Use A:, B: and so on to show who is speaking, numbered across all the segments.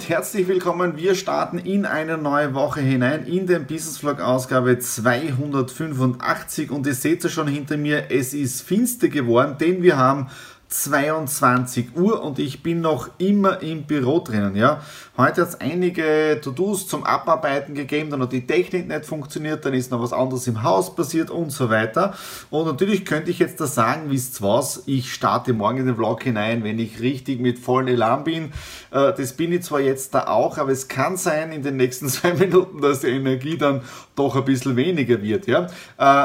A: und herzlich willkommen. Wir starten in eine neue Woche hinein in den Business Vlog Ausgabe 285 und ihr seht es schon hinter mir, es ist finster geworden, denn wir haben 22 Uhr und ich bin noch immer im Büro drinnen. Ja. Heute hat es einige To-Dos zum Abarbeiten gegeben, dann hat die Technik nicht funktioniert, dann ist noch was anderes im Haus passiert und so weiter. Und natürlich könnte ich jetzt da sagen, wisst was, ich starte morgen in den Vlog hinein, wenn ich richtig mit vollen Elan bin. Äh, das bin ich zwar jetzt da auch, aber es kann sein in den nächsten zwei Minuten, dass die Energie dann doch ein bisschen weniger wird. Ja. Äh,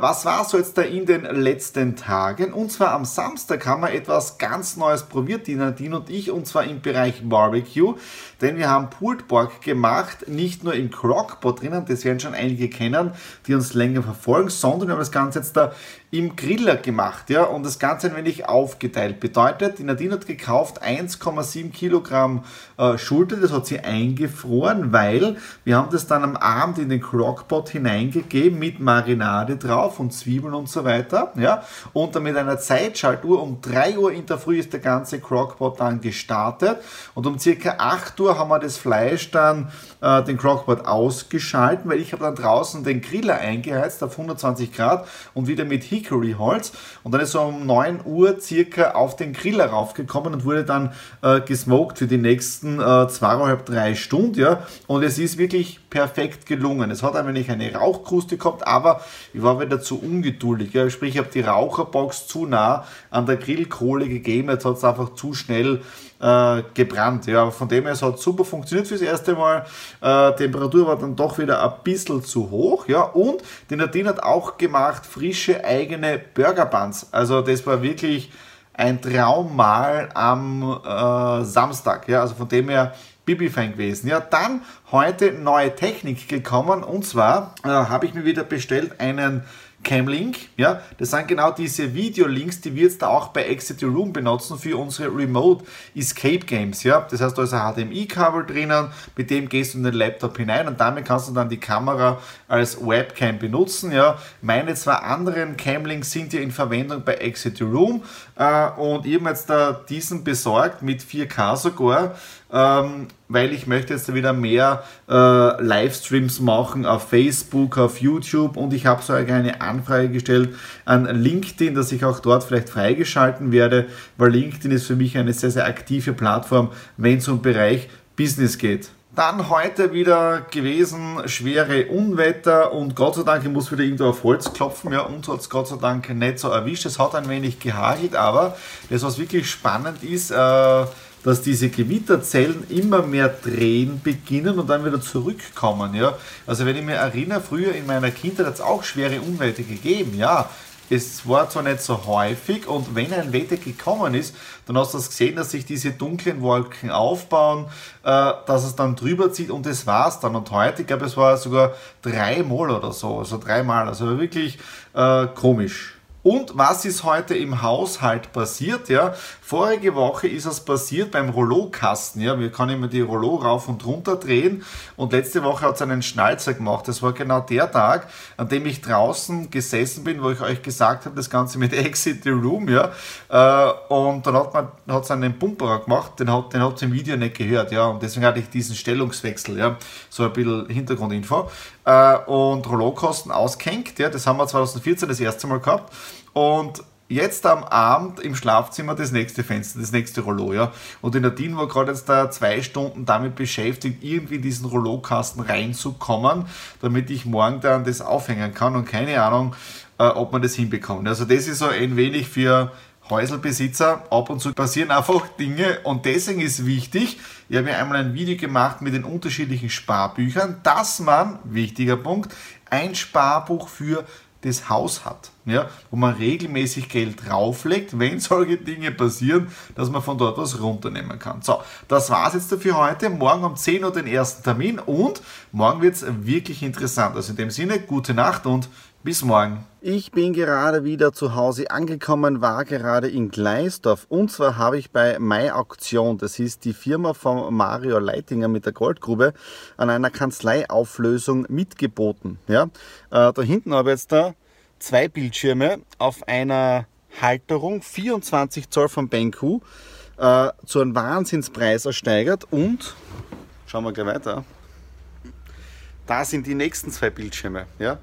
A: was war so jetzt da in den letzten Tagen? Und zwar am Samstag haben wir etwas was ganz Neues probiert, die Nadine und ich, und zwar im Bereich Barbecue. Denn wir haben Pulled Pork gemacht, nicht nur im Crockpot drinnen, das werden schon einige kennen, die uns länger verfolgen, sondern wir haben das Ganze jetzt da im Griller gemacht, ja, und das Ganze ein wenig aufgeteilt. Bedeutet, die Nadine hat gekauft 1,7 Kilogramm äh, Schulter, das hat sie eingefroren, weil wir haben das dann am Abend in den Crockpot hineingegeben mit Marinade drauf und Zwiebeln und so weiter, ja, und dann mit einer Zeitschaltuhr um 3 Uhr in der Früh ist der ganze Crockpot dann gestartet. Und um circa 8 Uhr haben wir das Fleisch dann äh, den Crockpot ausgeschalten, weil ich habe dann draußen den Griller eingeheizt auf 120 Grad und wieder mit Hickory Holz. Und dann ist so um 9 Uhr circa auf den Griller raufgekommen und wurde dann äh, gesmoked für die nächsten äh, zweieinhalb, drei Stunden, ja, und es ist wirklich perfekt gelungen. Es hat ein wenig eine Rauchkruste gehabt, aber ich war wieder zu ungeduldig, ja, sprich, ich habe die Raucherbox zu nah an der Grillkohle gegeben, jetzt hat es einfach zu schnell äh, gebrannt. Ja, von dem her, es hat super funktioniert fürs erste Mal. Äh, Temperatur war dann doch wieder ein bisschen zu hoch. Ja, und die Nadine hat auch gemacht frische eigene Burger Buns. Also das war wirklich ein Traummal am äh, Samstag. Ja, also von dem her Bibi-Fan gewesen. Ja, dann heute neue Technik gekommen und zwar äh, habe ich mir wieder bestellt einen Camlink, ja, das sind genau diese Videolinks, die wir jetzt da auch bei Exit Your Room benutzen für unsere Remote Escape Games, ja. Das heißt, da ist ein HDMI-Kabel drinnen, mit dem gehst du in den Laptop hinein und damit kannst du dann die Kamera als Webcam benutzen, ja. Meine zwei anderen Camlinks sind ja in Verwendung bei Exit Your Room äh, und ich habe jetzt da diesen besorgt mit 4K sogar ähm, weil ich möchte jetzt wieder mehr äh, Livestreams machen auf Facebook, auf YouTube und ich habe so eine Anfrage gestellt an LinkedIn, dass ich auch dort vielleicht freigeschalten werde, weil LinkedIn ist für mich eine sehr, sehr aktive Plattform, wenn es um Bereich Business geht. Dann heute wieder gewesen schwere Unwetter und Gott sei Dank, ich muss wieder irgendwo auf Holz klopfen. Ja, uns hat es Gott sei Dank nicht so erwischt. Es hat ein wenig gehagelt, aber das, was wirklich spannend ist, äh, dass diese Gewitterzellen immer mehr drehen beginnen und dann wieder zurückkommen. Ja? Also wenn ich mir erinnere, früher in meiner Kindheit hat es auch schwere Unwetter gegeben. Ja, es war zwar nicht so häufig und wenn ein Wetter gekommen ist, dann hast du das gesehen, dass sich diese dunklen Wolken aufbauen, äh, dass es dann drüber zieht und das war's dann. Und heute, ich glaube, es war sogar dreimal oder so, also dreimal, also wirklich äh, komisch. Und was ist heute im Haushalt passiert? Ja, vorige Woche ist es passiert beim Rollo-Kasten. Ja, wir können immer die Rollo rauf und runter drehen. Und letzte Woche hat es einen Schnalzer gemacht. Das war genau der Tag, an dem ich draußen gesessen bin, wo ich euch gesagt habe, das Ganze mit Exit the Room. Ja, äh, und dann hat man hat es einen Pumperer gemacht. Den hat den hat im Video nicht gehört. Ja, und deswegen hatte ich diesen Stellungswechsel. Ja, so ein bisschen Hintergrundinfo. Äh, und Rollo-Kosten ausgehängt. Ja, das haben wir 2014 das erste Mal gehabt. Und jetzt am Abend im Schlafzimmer das nächste Fenster, das nächste Rollo, ja. Und die Nadine war gerade jetzt da zwei Stunden damit beschäftigt, irgendwie in diesen Rollokasten reinzukommen, damit ich morgen dann das aufhängen kann und keine Ahnung, äh, ob man das hinbekommt. Also das ist so ein wenig für Häuselbesitzer, ab und zu passieren einfach Dinge und deswegen ist wichtig, ich habe mir einmal ein Video gemacht mit den unterschiedlichen Sparbüchern, dass man, wichtiger Punkt, ein Sparbuch für das Haus hat, ja, wo man regelmäßig Geld drauflegt, wenn solche Dinge passieren, dass man von dort was runternehmen kann. So, das war's jetzt dafür heute. Morgen um 10 Uhr den ersten Termin und morgen wird's wirklich interessant. Also in dem Sinne, gute Nacht und bis morgen. Ich bin gerade wieder zu Hause angekommen, war gerade in Gleisdorf und zwar habe ich bei My Auktion, das ist die Firma von Mario Leitinger mit der Goldgrube, an einer Kanzleiauflösung mitgeboten. Ja? Äh, da hinten habe ich jetzt da zwei Bildschirme auf einer Halterung, 24 Zoll von Benku, äh, zu einem Wahnsinnspreis ersteigert und, schauen wir gleich weiter, da sind die nächsten zwei Bildschirme. Ja?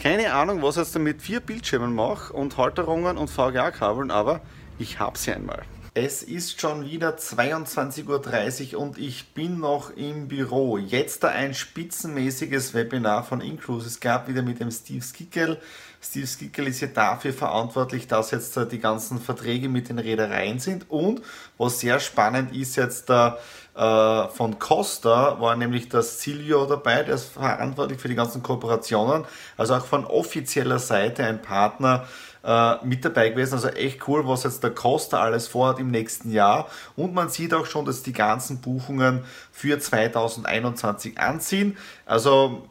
A: Keine Ahnung, was ich jetzt damit vier Bildschirmen mache und Halterungen und VGA-Kabeln, aber ich habe sie einmal. Es ist schon wieder 22.30 Uhr und ich bin noch im Büro. Jetzt da ein spitzenmäßiges Webinar von Incruise. Es gab wieder mit dem Steve Skickel. Steve Skickel ist ja dafür verantwortlich, dass jetzt die ganzen Verträge mit den Reedereien sind. Und was sehr spannend ist jetzt da äh, von Costa war nämlich das Silvio dabei, der ist verantwortlich für die ganzen Kooperationen. Also auch von offizieller Seite ein Partner äh, mit dabei gewesen. Also echt cool, was jetzt der Costa alles vorhat im nächsten Jahr. Und man sieht auch schon, dass die ganzen Buchungen für 2021 anziehen. Also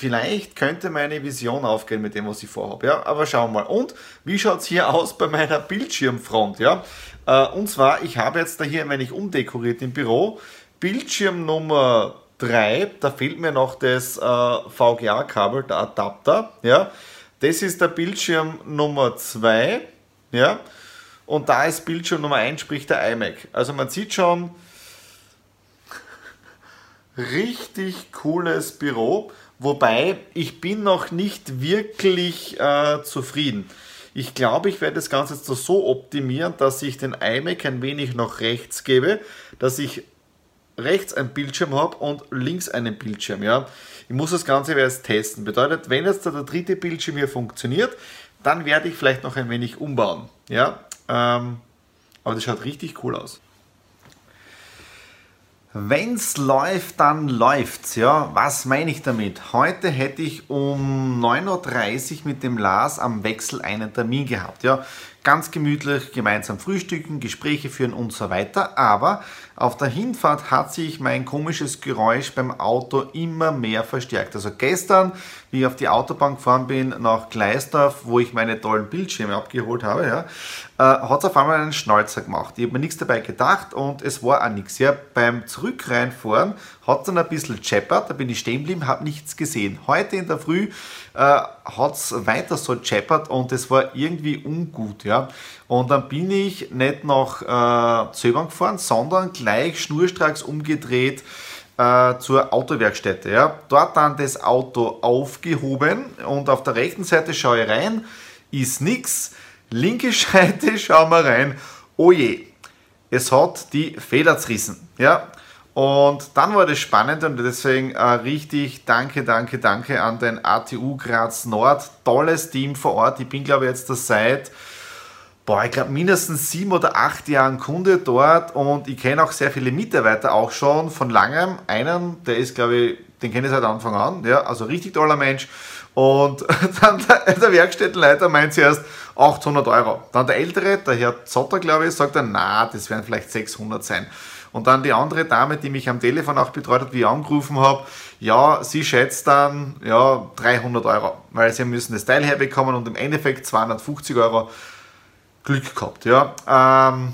A: vielleicht könnte meine Vision aufgehen mit dem, was ich vorhabe. Ja, aber schauen wir mal. Und wie schaut es hier aus bei meiner Bildschirmfront? Ja, äh, und zwar, ich habe jetzt da hier ein wenig umdekoriert im Büro. Bildschirm Nummer 3, da fehlt mir noch das äh, VGA-Kabel, der Adapter. Ja, das ist der Bildschirm Nummer 2. Ja, und da ist Bildschirm Nummer 1, sprich der iMac. Also man sieht schon, richtig cooles Büro, wobei ich bin noch nicht wirklich äh, zufrieden. Ich glaube, ich werde das Ganze jetzt so optimieren, dass ich den iMac ein wenig nach rechts gebe, dass ich rechts ein Bildschirm habe und links einen Bildschirm. Ja. Ich muss das Ganze erst testen. Bedeutet, wenn jetzt der dritte Bildschirm hier funktioniert, dann werde ich vielleicht noch ein wenig umbauen. Ja. Ähm, aber das schaut richtig cool aus. Wenn's läuft, dann läuft's, ja. Was meine ich damit? Heute hätte ich um 9.30 Uhr mit dem Lars am Wechsel einen Termin gehabt, ja. Ganz gemütlich gemeinsam frühstücken, Gespräche führen und so weiter. Aber auf der Hinfahrt hat sich mein komisches Geräusch beim Auto immer mehr verstärkt. Also gestern, wie ich auf die Autobahn gefahren bin nach Gleisdorf, wo ich meine tollen Bildschirme abgeholt habe, ja, äh, hat es auf einmal einen Schnalzer gemacht. Ich habe mir nichts dabei gedacht und es war auch nichts. Ja, beim Zurückreinfahren hat es dann ein bisschen scheppert, da bin ich stehen geblieben, habe nichts gesehen. Heute in der Früh äh, hat es weiter so scheppert und es war irgendwie ungut. Ja. Und dann bin ich nicht nach äh, Zöbern gefahren, sondern gleich schnurstracks umgedreht äh, zur Autowerkstätte. Ja. Dort dann das Auto aufgehoben und auf der rechten Seite schaue ich rein, ist nichts linke Seite, schauen wir rein. Oh je, es hat die Feder zerrissen. Ja? Und dann war das spannend und deswegen äh, richtig danke, danke, danke an den ATU Graz Nord. Tolles Team vor Ort. Ich bin, glaube ich, jetzt seit, boah, ich glaube, mindestens sieben oder acht Jahren Kunde dort und ich kenne auch sehr viele Mitarbeiter auch schon von langem. Einen, der ist, glaube ich, den kenne ich seit Anfang an, ja, also richtig toller Mensch. Und dann der, der Werkstättenleiter meint zuerst 800 Euro. Dann der ältere, der Herr Zotter, glaube ich, sagt dann, na, das werden vielleicht 600 sein. Und dann die andere Dame, die mich am Telefon auch betreut hat, wie ich angerufen habe, ja, sie schätzt dann ja, 300 Euro, weil sie müssen das Teil herbekommen und im Endeffekt 250 Euro Glück gehabt. Ja. Ähm,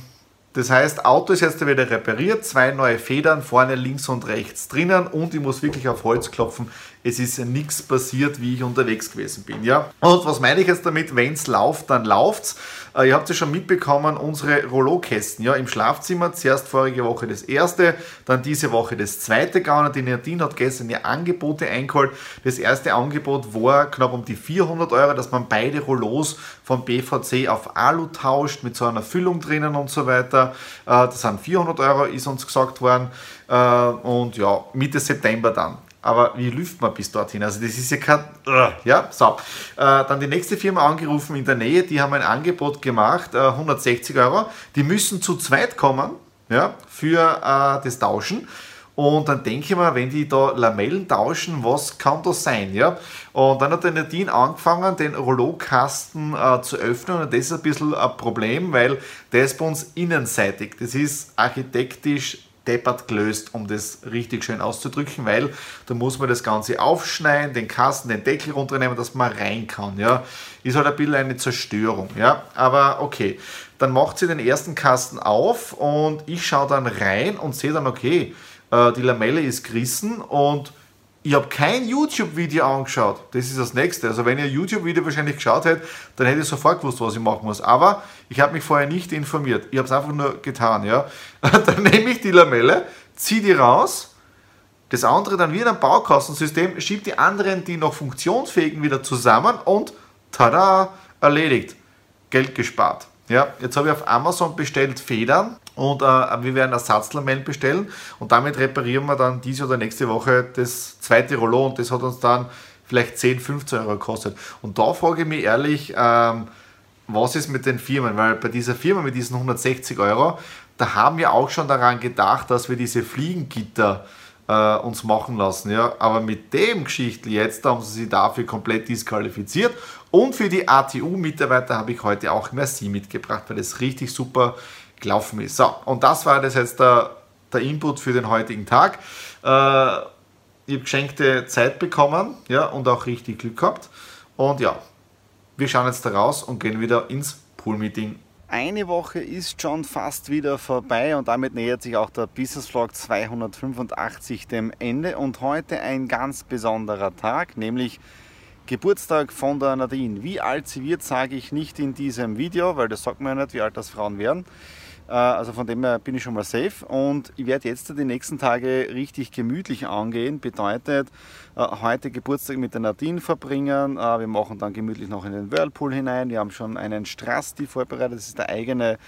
A: das heißt, Auto ist jetzt wieder repariert, zwei neue Federn vorne links und rechts drinnen und ich muss wirklich auf Holz klopfen es ist nichts passiert, wie ich unterwegs gewesen bin. Ja? Und was meine ich jetzt damit? Wenn es läuft, dann läuft's. Äh, ihr habt ja schon mitbekommen, unsere Rollo-Kästen ja, im Schlafzimmer. Zuerst vorige Woche das erste, dann diese Woche das zweite gegangen. Die Nadine hat gestern ihr Angebote eingeholt. Das erste Angebot war knapp um die 400 Euro, dass man beide Rollos vom BVC auf Alu tauscht mit so einer Füllung drinnen und so weiter. Äh, das sind 400 Euro, ist uns gesagt worden. Äh, und ja, Mitte September dann. aber wie lüft man bis dorthin? Also das ist ja kein... Uh, ja, so. Äh, dann die nächste Firma angerufen in der Nähe, die haben ein Angebot gemacht, äh, 160 Euro. Die müssen zu zweit kommen ja, für äh, das Tauschen. Und dann denke ich mir, wenn die da Lamellen tauschen, was kann das sein? Ja? Und dann hat der Nadine angefangen, den Rollokasten äh, zu öffnen. Und das ist ein bisschen ein Problem, weil der ist bei uns innenseitig. Das ist architektisch deppert gelöst, um das richtig schön auszudrücken, weil da muss man das Ganze aufschneiden, den Kasten, den Deckel runternehmen, dass man rein kann. Ja. Ist halt ein bisschen eine Zerstörung. Ja. Aber okay, dann macht sie den ersten Kasten auf und ich schaue dann rein und sehe dann, okay, äh, die Lamelle ist gerissen und ich habe kein YouTube-Video angeschaut. Das ist das nächste. Also wenn ihr YouTube-Video wahrscheinlich geschaut hättet, dann hätte ich sofort gewusst, was ich machen muss. Aber ich habe mich vorher nicht informiert. Ich habe es einfach nur getan. Ja? Dann nehme ich die Lamelle, ziehe die raus, das andere dann wieder ein Baukastensystem, schiebe die anderen, die noch funktionsfähigen, wieder zusammen und tada, erledigt. Geld gespart. Ja, jetzt habe ich auf Amazon bestellt Federn und äh, wir werden Ersatzlamellen bestellen und damit reparieren wir dann diese oder nächste Woche das zweite Rollo und das hat uns dann vielleicht 10, 15 Euro gekostet. Und da frage ich mich ehrlich, ähm, was ist mit den Firmen? Weil bei dieser Firma mit diesen 160 Euro, da haben wir auch schon daran gedacht, dass wir diese Fliegengitter äh, uns machen lassen. Ja? Aber mit dem Geschichte jetzt haben sie sich dafür komplett disqualifiziert. Und für die ATU-Mitarbeiter habe ich heute auch Merci mitgebracht, weil das richtig super gelaufen ist. So, und das war das jetzt der, der Input für den heutigen Tag. Äh, ich habe geschenkte Zeit bekommen ja, und auch richtig Glück gehabt. Und ja, wir schauen jetzt da raus und gehen wieder ins Pool-Meeting
B: eine Woche ist schon fast wieder vorbei und damit nähert sich auch der Business Vlog 285 dem Ende und heute ein ganz besonderer Tag, nämlich Geburtstag von der Nadine. Wie alt sie wird, sage ich nicht in diesem Video, weil das sagt man ja nicht, wie alt das Frauen werden. Äh, also von dem her bin ich schon mal safe und ich werde jetzt die nächsten Tage richtig gemütlich angehen. Bedeutet, äh, heute Geburtstag mit der Nadine verbringen. Äh, wir machen dann gemütlich noch in den Whirlpool hinein. Wir haben schon einen Strasti vorbereitet. Das ist der eigene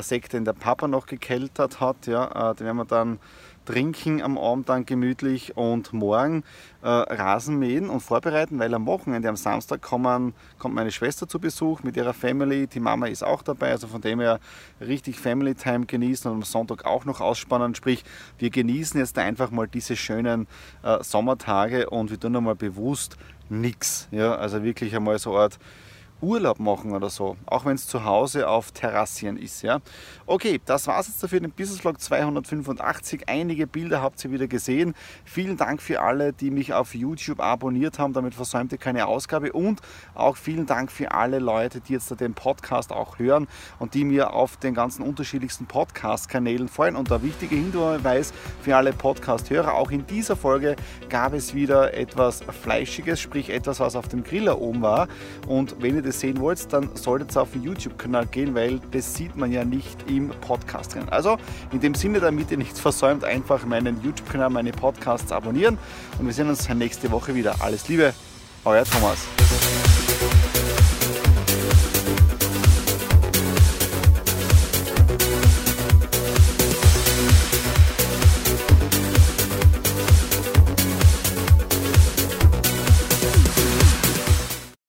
B: Sekt, den der Papa noch gekeltert hat. Den werden wir dann trinken am Abend dann gemütlich und morgen äh, Rasen mähen und vorbereiten, weil am Wochenende, am Samstag kommen, kommt meine Schwester zu Besuch mit ihrer Family. Die Mama ist auch dabei, also von dem her richtig Family Time genießen und am Sonntag auch noch ausspannen. Sprich, wir genießen jetzt einfach mal diese schönen äh, Sommertage und wir tun einmal bewusst nichts. Ja? Also wirklich einmal so eine Art Urlaub machen oder so, auch wenn es zu Hause auf Terrassien ist. Ja? Okay, das war es jetzt dafür, den Business Vlog 285. Einige Bilder habt ihr wieder gesehen. Vielen Dank für alle, die mich auf YouTube abonniert haben, damit versäumt ihr keine Ausgabe und auch vielen Dank für alle Leute, die jetzt den Podcast auch hören und die mir auf den ganzen unterschiedlichsten Podcast-Kanälen folgen. Und der wichtige Hinweis für alle Podcast-Hörer, auch in dieser Folge gab es wieder etwas Fleischiges, sprich etwas, was auf dem Griller oben war. Und wenn ihr das das sehen wollt, dann solltet ihr auf den YouTube-Kanal gehen, weil das sieht man ja nicht im Podcast drin. Also in dem Sinne, damit ihr nichts versäumt, einfach meinen YouTube-Kanal, meine Podcasts abonnieren und wir sehen uns nächste Woche wieder. Alles Liebe, euer Thomas.